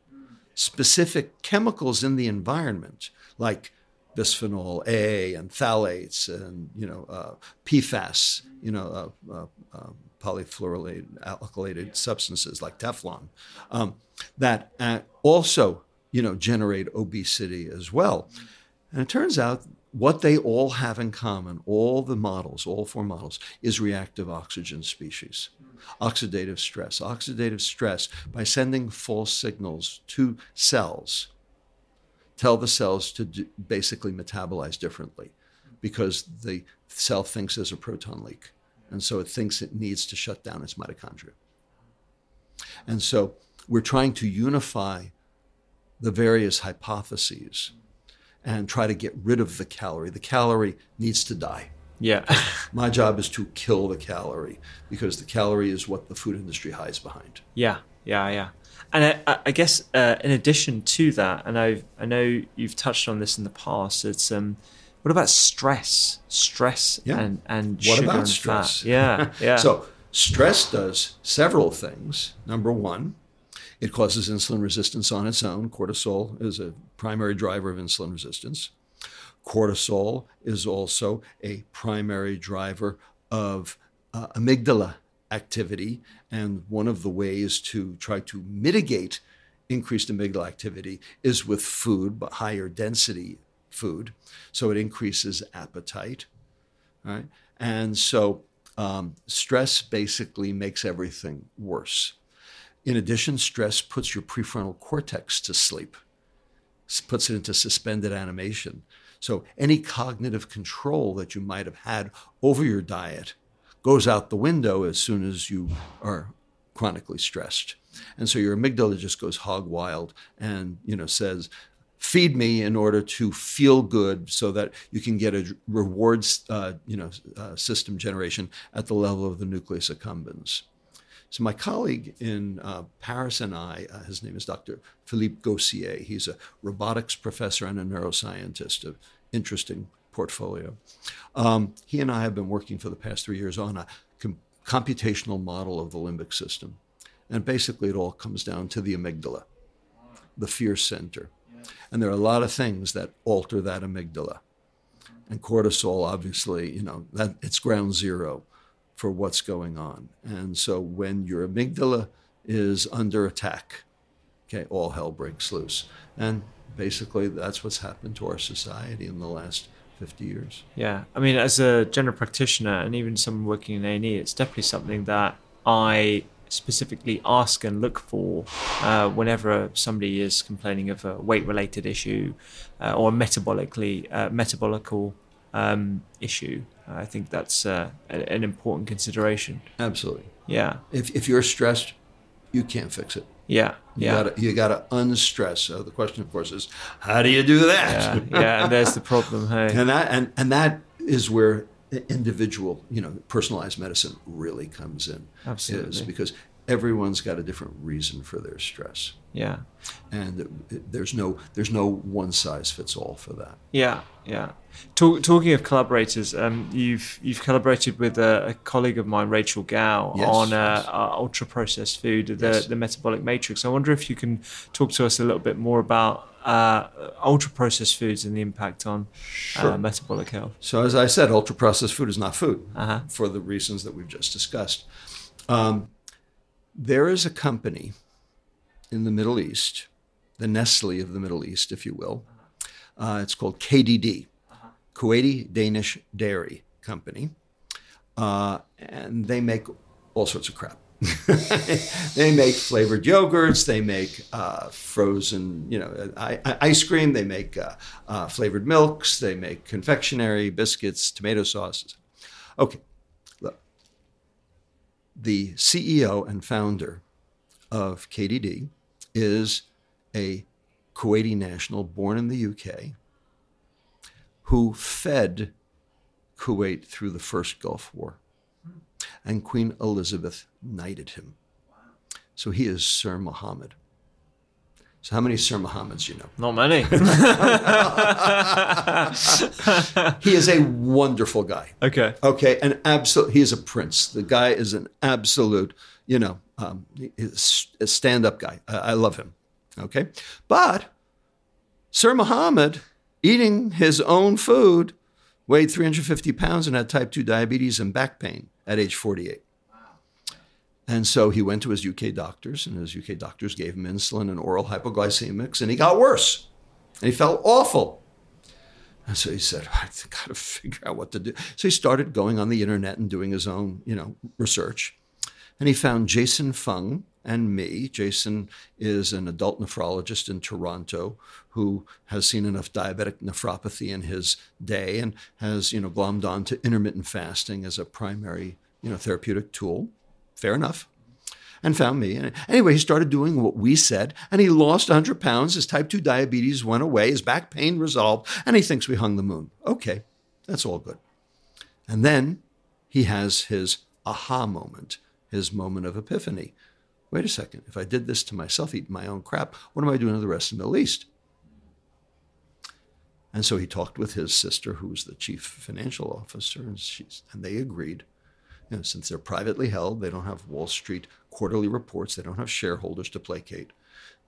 specific chemicals in the environment like bisphenol A and phthalates and you know uh, PFAS, you know uh, uh, um, polyfluorinated alkylated substances like Teflon um, that uh, also you know generate obesity as well. And it turns out what they all have in common, all the models, all four models, is reactive oxygen species. Oxidative stress. Oxidative stress, by sending false signals to cells, tell the cells to do, basically metabolize differently because the cell thinks there's a proton leak. And so it thinks it needs to shut down its mitochondria. And so we're trying to unify the various hypotheses and try to get rid of the calorie. The calorie needs to die. Yeah. *laughs* My job is to kill the calorie because the calorie is what the food industry hides behind. Yeah, yeah, yeah. And I, I guess uh, in addition to that, and I I know you've touched on this in the past. It's um, what about stress? Stress Yeah. and and What sugar about and stress? Fat. Yeah, *laughs* yeah. so stress does several things. Number one, it causes insulin resistance on its own. Cortisol is a primary driver of insulin resistance. Cortisol is also a primary driver of uh, amygdala activity. And one of the ways to try to mitigate increased amygdala activity is with food, but higher density food. So it increases appetite. Right? And so um, stress basically makes everything worse. In addition, stress puts your prefrontal cortex to sleep, puts it into suspended animation. So any cognitive control that you might have had over your diet goes out the window as soon as you are chronically stressed. And so your amygdala just goes hog wild and, you know, says, feed me in order to feel good so that you can get a rewards, uh, you know, uh, system generation at the level of the nucleus accumbens. So my colleague in uh, Paris and I, uh, his name is Dr. Philippe Gaussier. He's a robotics professor and a neuroscientist, an interesting portfolio. Um, he and I have been working for the past three years on a com- computational model of the limbic system. And basically it all comes down to the amygdala, the fear center. And there are a lot of things that alter that amygdala. And cortisol, obviously, you know, that it's ground zero for what's going on. And so when your amygdala is under attack, okay, all hell breaks loose. And basically that's what's happened to our society in the last 50 years. Yeah, I mean, as a general practitioner and even someone working in A and E, it's definitely something that I specifically ask and look for uh, whenever somebody is complaining of a weight-related issue uh, or a metabolically uh, metabolical um, issue. I think that's uh, a- an important consideration. Absolutely. Yeah, If, if you're stressed, you can't fix it. yeah, You yeah. gotta you gotta unstress. So the question, of course, is how do you do that? yeah, yeah, and there's the problem. Hey, *laughs* and that and, and that is where individual, you know, personalized medicine really comes in. Is because everyone's got a different reason for their stress, yeah, and there's no there's no one size fits all for that. Yeah, yeah. Talk, talking of collaborators, um, you've you've collaborated with a, a colleague of mine, Rachel Gow, Yes, on uh, yes. uh, ultra processed food, the Yes. the metabolic matrix. I wonder if you can talk to us a little bit more about uh, ultra processed foods and the impact on Sure. uh, metabolic health. So as I said, ultra processed food is not food Uh-huh. for the reasons that we've just discussed. Um, there is a company in the Middle East, the Nestle of the Middle East, if you will. Uh, it's called KDD, Kuwaiti Danish Dairy Company, uh, and they make all sorts of crap. *laughs* they make flavored yogurts. They make uh, frozen, you know, I- ice cream. They make uh, uh, flavored milks. They make confectionery, biscuits, tomato sauces. Okay. The CEO and founder of KDD is a Kuwaiti national born in the UK who fed Kuwait through the first Gulf War. And Queen Elizabeth knighted him. So he is Sir Muhammad. So how many Sir Muhammads you know? Not many. *laughs* *laughs* He is a wonderful guy. okay. Okay, an absolute. He is a prince. The guy is an absolute. You know, um, a stand-up guy. I, I love him. Okay, but Sir Muhammad, eating his own food, weighed 350 pounds and had type 2 diabetes and back pain at age 48. And so he went to his UK doctors, and his UK doctors gave him insulin and oral hypoglycemics, and he got worse. And he felt awful. And so he said, I've got to figure out what to do. So he started going on the internet and doing his own, you know, research. And he found Jason Fung and me. Jason is an adult nephrologist in Toronto who has seen enough diabetic nephropathy in his day and has, you know, glommed on to intermittent fasting as a primary, you know, therapeutic tool. Fair enough. and found me. And anyway, he started doing what we said, and he lost 100 pounds. His type 2 diabetes went away, his back pain resolved, and he thinks we hung the moon. Okay, that's all good. And then he has his aha moment, his moment of epiphany. Wait a second, if I did this to myself, eating my own crap, what am I doing to the rest of the Middle East? And so he talked with his sister, who was the chief financial officer, and, and they agreed. You know, since they're privately held, they don't have Wall Street quarterly reports, they don't have shareholders to placate,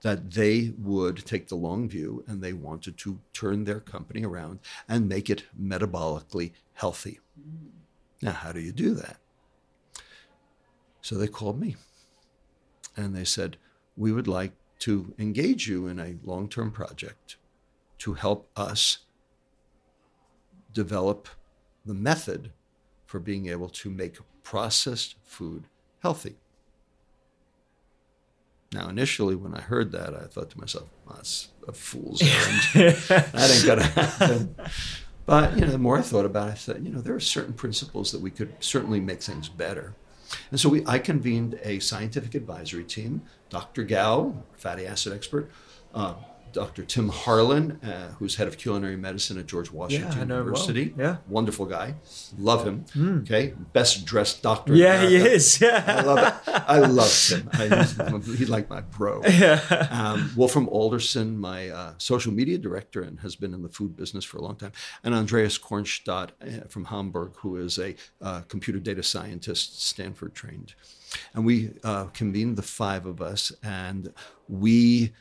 that they would take the long view and they wanted to turn their company around and make it metabolically healthy. Mm. Now, how do you do that? So they called me and they said, We would like to engage you in a long term project to help us develop the method for being able to make processed food healthy. Now, initially, when I heard that, I thought to myself, oh, that's a fool's errand. *laughs* that ain't going to happen. But, you know, the more I thought about it, I said, you know, there are certain principles that we could certainly make things better. And so we, I convened a scientific advisory team, Dr. Gow, fatty acid expert, uh, Dr. Tim Harlan, uh, who's head of culinary medicine at George Washington yeah, University. Well. Yeah. Wonderful guy. Love him. Mm. Okay. Best dressed doctor. Yeah, he is. Yeah. *laughs* I love it. I love him. I, he's like my bro. *laughs* Yeah. Um, Wolfram Alderson, my uh, social media director and has been in the food business for a long time. And Andreas Kornstadt uh, from Hamburg, who is a uh, computer data scientist, Stanford trained. And we uh, convened the five of us and we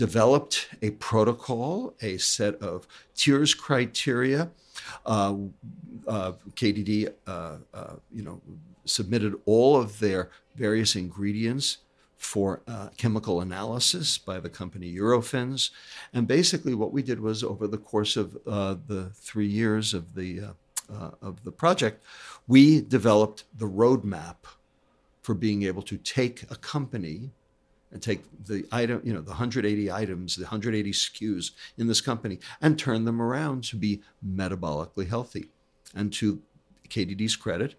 developed a protocol, a set of tiers criteria. Uh, uh, KDD, uh, uh, you know, submitted all of their various ingredients for uh, chemical analysis by the company Eurofins, and basically what we did was over the course of uh, the three years of the of the project, we developed the roadmap for being able to take a company and take the item, you know, the 180 items, the 180 SKUs in this company and turn them around to be metabolically healthy. And to KDD's credit,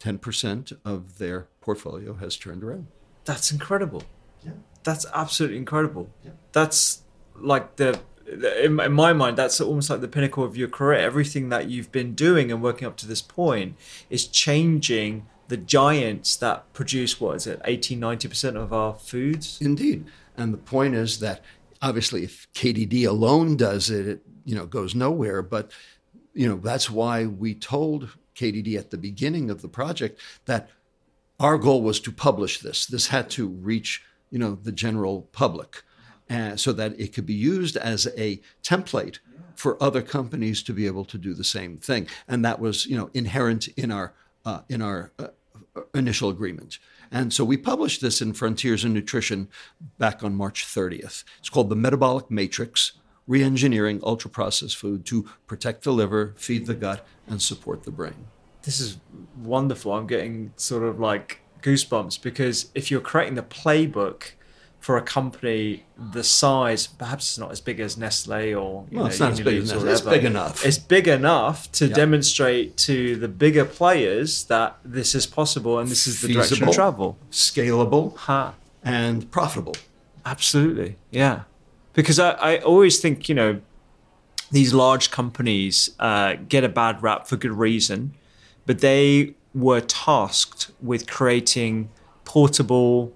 10% of their portfolio has turned around. That's incredible. Yeah. That's absolutely incredible. Yeah. That's like the in my mind, that's almost like the pinnacle of your career. Everything that you've been doing and working up to this point is changing the giants that produce what is it 80 90% of our foods? Indeed. And the point is that obviously if KDD alone does it it you know goes nowhere. But you know that's why we told KDD at the beginning of the project that our goal was to publish this. This had to reach you know the general public uh, so that it could be used as a template for other companies to be able to do the same thing. And that was you know inherent in our uh, in our uh, initial agreement. And so we published this in Frontiers in Nutrition back on March 30th. It's called The Metabolic Matrix Reengineering Ultra Processed Food to Protect the Liver, Feed the Gut, and Support the Brain. This is wonderful. I'm getting sort of like goosebumps because if you're creating the playbook for a company the size, perhaps it's not as big as Nestle or well, know, it's not as big as Nestle. It's big enough. It's big enough to yeah. demonstrate to the bigger players that this is possible and this is the Feasible, direction of travel, scalable, huh. and profitable. Absolutely, yeah. Because I, I always think you know these large companies uh, get a bad rap for good reason, but they were tasked with creating portable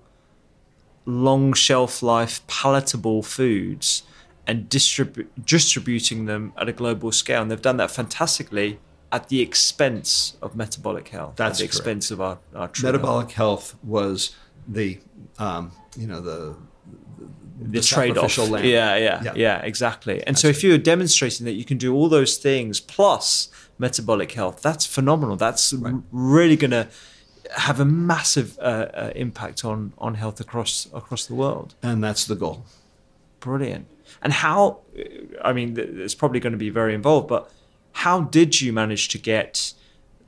long shelf life, palatable foods and distribu- distributing them at a global scale. And they've done that fantastically at the expense of metabolic health. That's at the correct. expense of our, our metabolic health. health was the um, you know the the, the trade-off. Yeah, yeah, yeah, yeah, exactly. And that's so if you're demonstrating that you can do all those things plus metabolic health, that's phenomenal. That's right. really going to have a massive uh, uh, impact on on health across across the world. And that's the goal. Brilliant. And how? Uh, I mean, it's probably going to be very involved, but how did you manage to get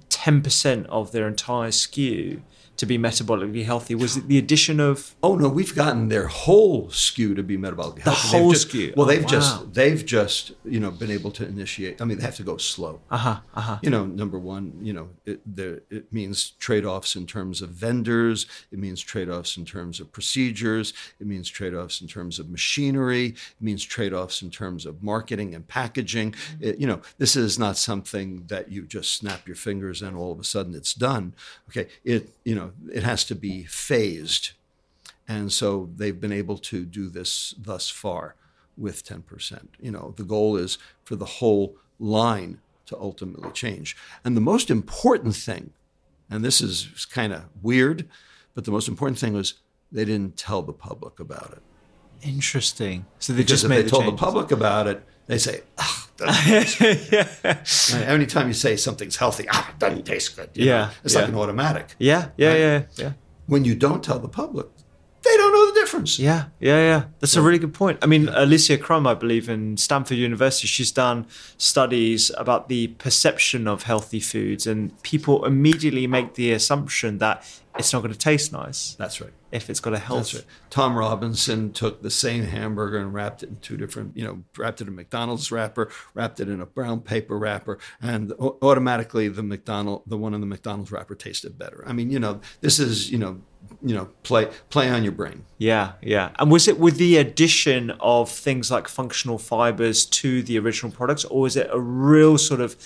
ten percent of their entire SKU to be metabolically healthy? Was it the addition of Oh no, we've gotten their whole SKU to be metabolic healthy. They've whole just- SKU? Well, Oh, they've wow. just they've just you know been able to initiate. I mean, they have to go slow. uh huh uh huh You know, number one, you know, it, there, it means trade offs in terms of vendors. It means trade offs in terms of procedures. It means trade offs in terms of machinery. It means trade offs in terms of marketing and packaging. It- you know, this is not something that you just snap your fingers and all of a sudden it's done. Okay, it you know it has to be phased, and so they've been able to do this thus far with 10%. You know, the goal is for the whole line to ultimately change. And the most important thing, and this is kind of weird, but the most important thing was they didn't tell the public about it. interesting. So they Because just made they the told changes. the public about it, they say, ah, doesn't *laughs* taste good." You say something's healthy, ah, it doesn't taste good. you know? Yeah, It's like an automatic. Yeah yeah yeah yeah. When you don't tell the public, they don't know the difference. Yeah, yeah, yeah. That's a really good point. I mean, Alicia Crum, I believe, in Stanford University, she's done studies about the perception of healthy foods, and people immediately make the assumption that it's not going to taste nice That's right. If it's got a health. That's right. Tom Robinson took the same hamburger and wrapped it in two different, you know, wrapped it in a McDonald's wrapper, wrapped it in a brown paper wrapper, and automatically the McDonald, the one in the McDonald's wrapper tasted better. I mean, you know, this is, you know, you know, play play on your brain. Yeah, yeah. And was it with the addition of things like functional fibers to the original products, or is it a real sort of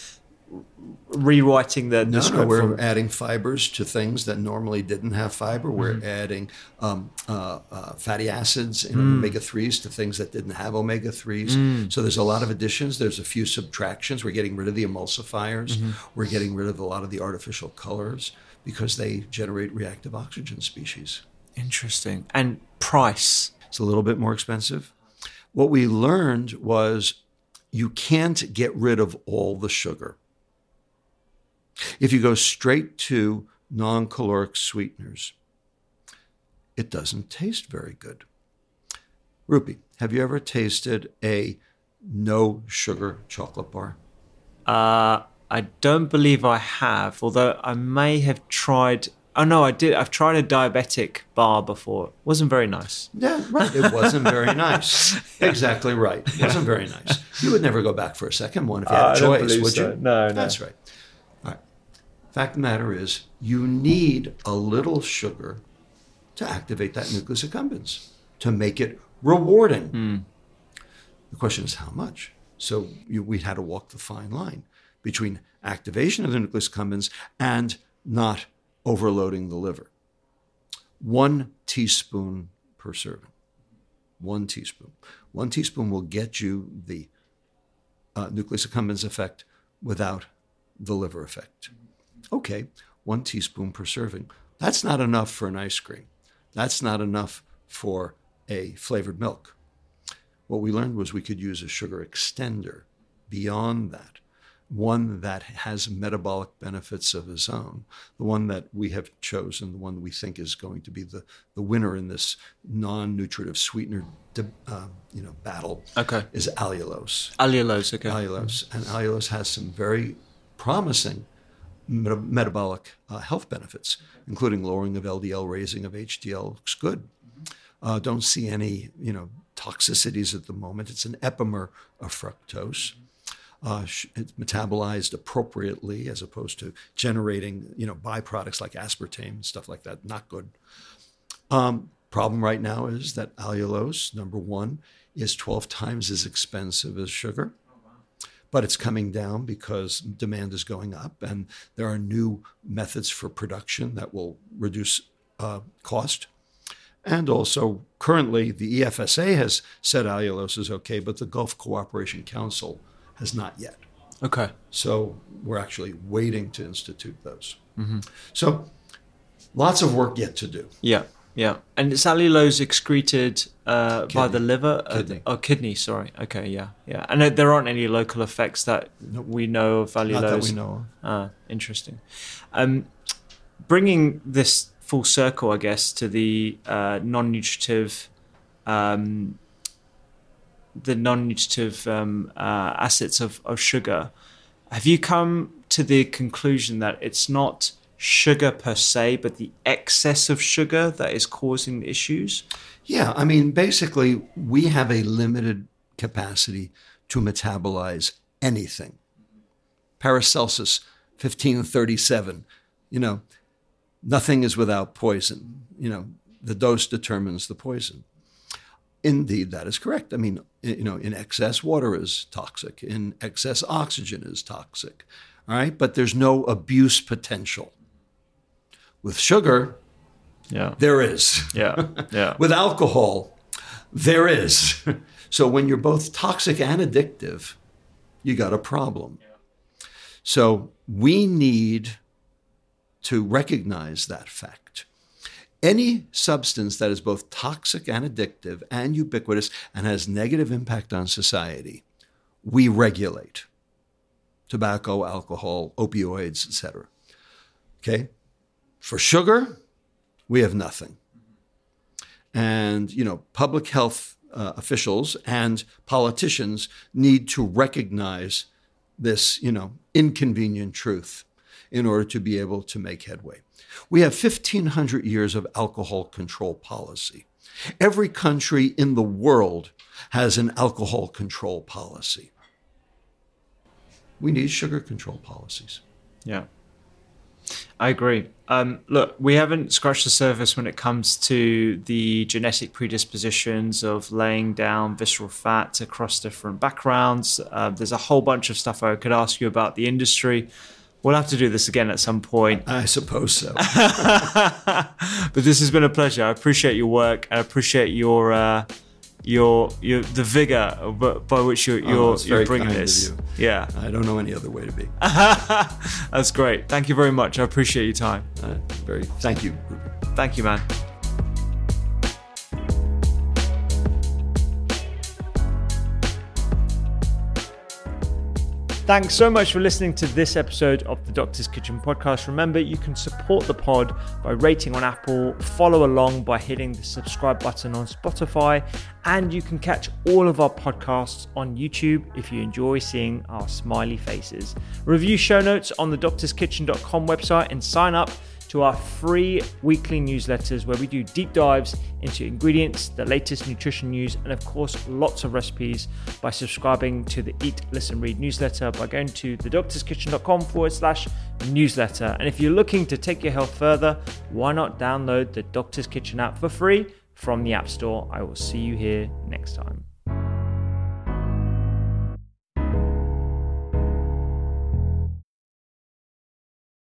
rewriting the, the No, no, we're from- adding fibers to things that normally didn't have fiber. We're adding um, uh, uh, fatty acids and omega 3s to things that didn't have omega 3s. So there's a lot of additions. There's a few subtractions. We're getting rid of the emulsifiers. We're getting rid of a lot of the artificial colors because they generate reactive oxygen species. Interesting. And price. It's a little bit more expensive. What we learned was you can't get rid of all the sugar. If you go straight to non caloric sweeteners, it doesn't taste very good. Rupy, have you ever tasted a no sugar chocolate bar? Uh, I don't believe I have, although I may have tried. Oh no, I did. I've tried a diabetic bar before. It wasn't very nice. Yeah, right. It wasn't very nice. *laughs* Exactly right. It wasn't very nice. You would never go back for a second one if you had Uh, a choice, would so. you? No, no. That's right. Fact of the matter is, you need a little sugar to activate that nucleus accumbens to make it rewarding. Hmm. The question is how much. So you, we had to walk the fine line between activation of the nucleus accumbens and not overloading the liver. One teaspoon per serving. One teaspoon. One teaspoon will get you the uh, nucleus accumbens effect without the liver effect. Okay, one teaspoon per serving. That's not enough for an ice cream. That's not enough for a flavored milk. What we learned was we could use a sugar extender beyond that, one that has metabolic benefits of its own, the one that we have chosen, the one we think is going to be the, the winner in this non-nutritive sweetener uh, you know, battle Okay. is allulose Allulose. Okay. allulose. And allulose has some very promising meta- metabolic uh, health benefits, including lowering of LDL, raising of HDL. Looks good. Uh, don't see any, you know, toxicities at the moment. It's an epimer of fructose. Uh, it's metabolized appropriately as opposed to generating, you know, byproducts like aspartame and stuff like that. Not good. Um, problem right now is that allulose, number one, is 12 times as expensive as sugar but it's coming down because demand is going up and there are new methods for production that will reduce uh, cost. And also, currently, the EFSA has said allulose is okay, but the Gulf Cooperation Council has not yet. Okay. So we're actually waiting to institute those. So lots of work yet to do. Yeah. Yeah. And is allulose excreted uh, by the Kidney. liver? Uh, Kidney. oh, kidney. Sorry. Okay. Yeah. Yeah. And uh, there aren't any local effects that we know of allulose. Not that we know of. Ah, interesting. Um, bringing this full circle, I guess, to the uh, non-nutritive, um, the non-nutritive um, uh, assets of, of sugar. Have you come to the conclusion that it's not sugar per se, but the excess of sugar that is causing issues? Yeah, I mean, basically, we have a limited capacity to metabolize anything. Paracelsus, 1537, you know, nothing is without poison. You know, the dose determines the poison. Indeed, that is correct. I mean, you know, in excess, water is toxic. In excess, oxygen is toxic. All right, but there's no abuse potential. With sugar, yeah, there is. Yeah, yeah. *laughs* With alcohol, there is. *laughs* so when you're both toxic and addictive, you got a problem. Yeah. So we need to recognize that fact. Any substance that is both toxic and addictive and ubiquitous and has negative impact on society, we regulate. Tobacco, alcohol, opioids, etc. Okay? For sugar, we have nothing. And, you know, public health uh, officials and politicians need to recognize this, you know, inconvenient truth in order to be able to make headway. We have 1,500 years of alcohol control policy. Every country in the world has an alcohol control policy. We need sugar control policies. Yeah. I agree. Um, look, we haven't scratched the surface when it comes to the genetic predispositions of laying down visceral fat across different backgrounds. Uh, there's a whole bunch of stuff I could ask you about the industry. We'll have to do this again at some point. I suppose so. *laughs* *laughs* but this has been a pleasure. I appreciate your work. I appreciate your uh, your your the vigor by which you're oh, you're, you're bringing this. You. Yeah, I don't know any other way to be. *laughs* That's great. Thank you very much. I appreciate your time. Uh, very. Thank you. Thank you, man. Thanks so much for listening to this episode of the Doctor's Kitchen podcast. Remember, you can support the pod by rating on Apple, follow along by hitting the subscribe button on Spotify, and you can catch all of our podcasts on YouTube if you enjoy seeing our smiley faces. Review show notes on the doctorskitchen.com website and sign up to our free weekly newsletters where we do deep dives into ingredients, the latest nutrition news, and of course, lots of recipes by subscribing to the Eat, Listen, Read newsletter by going to thedoctorskitchen.com forward slash newsletter. And if you're looking to take your health further, why not download the Doctor's Kitchen app for free from the App Store? I will see you here next time.